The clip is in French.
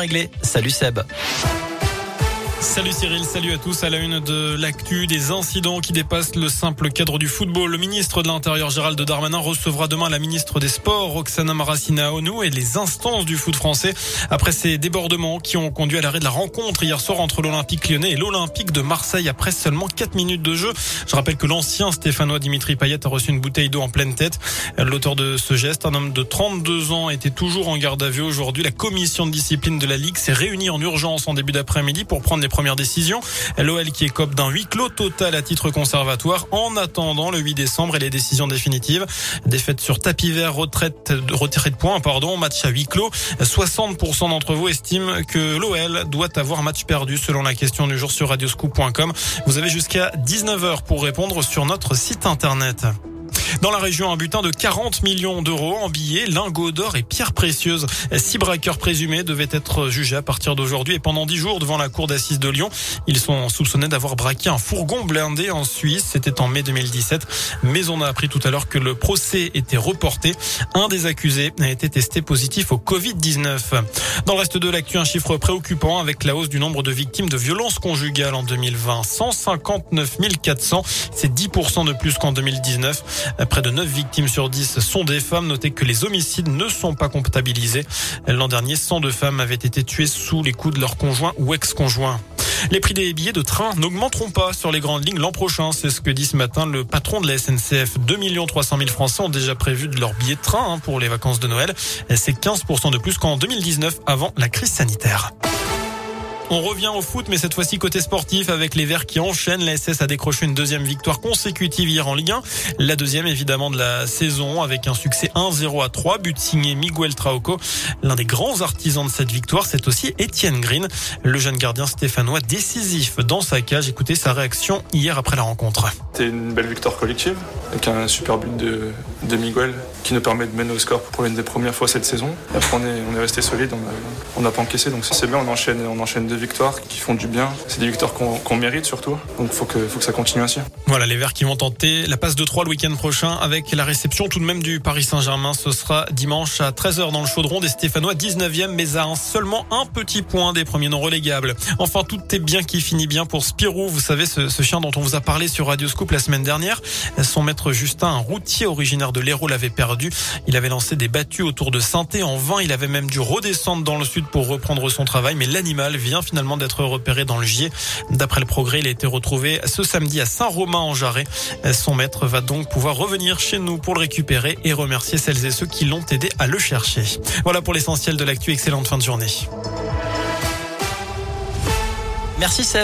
réglé. Salut Seb. Salut Cyril, salut à tous. À la une de l'actu, des incidents qui dépassent le simple cadre du football. Le ministre de l'Intérieur Gérald Darmanin recevra demain la ministre des Sports Roxana Maracineanu et les instances du foot français après ces débordements qui ont conduit à l'arrêt de la rencontre hier soir entre l'Olympique lyonnais et l'Olympique de Marseille après seulement 4 minutes de jeu. Je rappelle que l'ancien Stéphanois Dimitri Payet a reçu une bouteille d'eau en pleine tête. L'auteur de ce geste, un homme de 32 ans, était toujours en garde à vue aujourd'hui. La commission de discipline de la Ligue s'est réunie en urgence en début d'après-midi pour prendre les première décision. L'OL qui écope d'un huis clos total à titre conservatoire en attendant le 8 décembre et les décisions définitives. Défaite sur tapis vert, retraite, retiré de points, pardon, match à huis clos. 60% d'entre vous estiment que l'OL doit avoir match perdu selon la question du jour sur radioscoop.com. Vous avez jusqu'à 19h pour répondre sur notre site internet. Dans la région, un butin de 40 millions d'euros en billets, lingots d'or et pierres précieuses. Six braqueurs présumés devaient être jugés à partir d'aujourd'hui et pendant dix jours devant la cour d'assises de Lyon. Ils sont soupçonnés d'avoir braqué un fourgon blindé en Suisse. C'était en mai 2017. Mais on a appris tout à l'heure que le procès était reporté. Un des accusés a été testé positif au Covid-19. Dans le reste de l'actu, un chiffre préoccupant avec la hausse du nombre de victimes de violences conjugales en 2020. 159 400. C'est 10% de plus qu'en 2019. Près de 9 victimes sur 10 sont des femmes. Notez que les homicides ne sont pas comptabilisés. L'an dernier, 102 femmes avaient été tuées sous les coups de leur conjoint ou ex-conjoint. Les prix des billets de train n'augmenteront pas sur les grandes lignes l'an prochain. C'est ce que dit ce matin le patron de la SNCF. 2 300 000 Français ont déjà prévu de leur billet de train hein, pour les vacances de Noël. C'est 15% de plus qu'en 2019 avant la crise sanitaire. On revient au foot, mais cette fois-ci côté sportif avec les Verts qui enchaînent. La SS a décroché une deuxième victoire consécutive hier en Ligue 1. La deuxième évidemment de la saison avec un succès 1-0 à 3, but signé Miguel Trauco. L'un des grands artisans de cette victoire, c'est aussi Étienne Green, le jeune gardien stéphanois décisif dans sa cage. Écoutez sa réaction hier après la rencontre. C'était une belle victoire collective avec un super but de, Miguel qui nous permet de mener au score pour l'une des premières fois cette saison. Après on est, resté solide, on n'a pas encaissé donc c'est bien, on enchaîne, on enchaîne victoires qui font du bien. C'est des victoires qu'on mérite surtout. Donc faut que, faut que ça continue ainsi. Voilà, les Verts qui vont tenter la passe de 3 le week-end prochain avec la réception tout de même du Paris Saint-Germain. Ce sera dimanche à 13h dans le chaudron des Stéphanois, 19e, mais à un, seulement un petit point des premiers non relégables. Enfin, tout est bien qui finit bien pour Spirou. Vous savez, ce, chien dont on vous a parlé sur Radio Scoop la semaine dernière. Son maître Justin, un routier originaire de l'Hérault, l'avait perdu. Il avait lancé des battues autour de saint En vain, il avait même dû redescendre dans le sud pour reprendre son travail, mais l'animal vient finalement d'être repéré dans le Gier. D'après le progrès, il a été retrouvé ce samedi à Saint-Romain-en-Jarret. Son maître va donc pouvoir revenir chez nous pour le récupérer et remercier celles et ceux qui l'ont aidé à le chercher. Voilà pour l'essentiel de l'actu. Excellente fin de journée. Merci Seb.